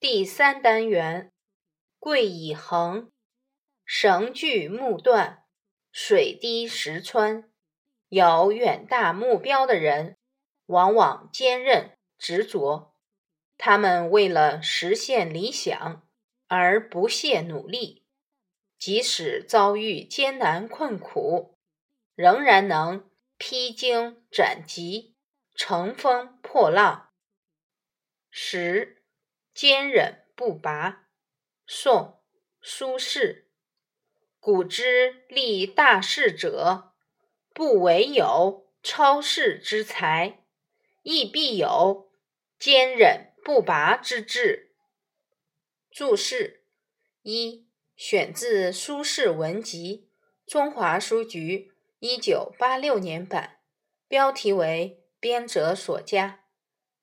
第三单元，贵以恒，绳锯木断，水滴石穿。有远大目标的人，往往坚韧执着。他们为了实现理想而不懈努力，即使遭遇艰难困苦，仍然能披荆斩棘，乘风破浪。十，坚忍不拔。宋·苏轼。古之立大事者，不惟有超世之才，亦必有坚忍不拔之志。注释一：选自《苏轼文集》，中华书局一九八六年版，标题为编者所加。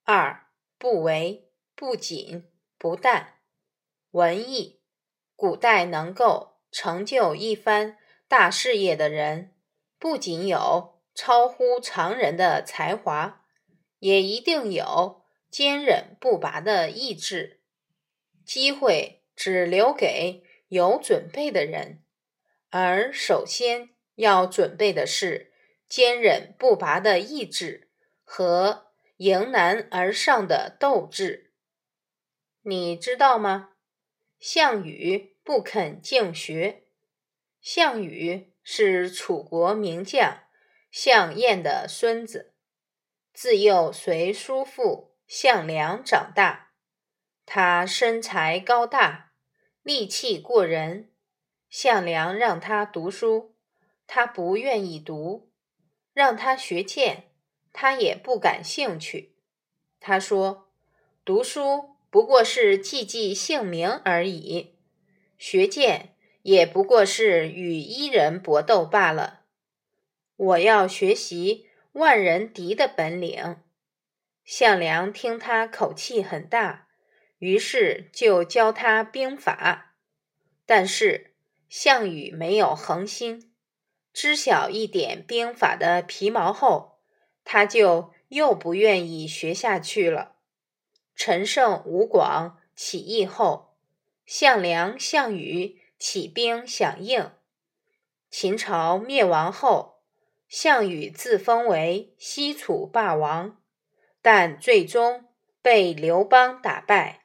二：不为，不仅，不但。文艺，古代能够成就一番大事业的人，不仅有超乎常人的才华，也一定有坚韧不拔的意志。机会只留给有准备的人，而首先要准备的是坚韧不拔的意志和迎难而上的斗志。你知道吗？项羽不肯敬学。项羽是楚国名将项燕的孙子，自幼随叔父项梁长大。他身材高大，力气过人。项梁让他读书，他不愿意读；让他学剑，他也不感兴趣。他说：“读书。”不过是记记姓名而已，学剑也不过是与一人搏斗罢了。我要学习万人敌的本领。项梁听他口气很大，于是就教他兵法。但是项羽没有恒心，知晓一点兵法的皮毛后，他就又不愿意学下去了。陈胜、吴广起义后，项梁、项羽起兵响应。秦朝灭亡后，项羽自封为西楚霸王，但最终被刘邦打败。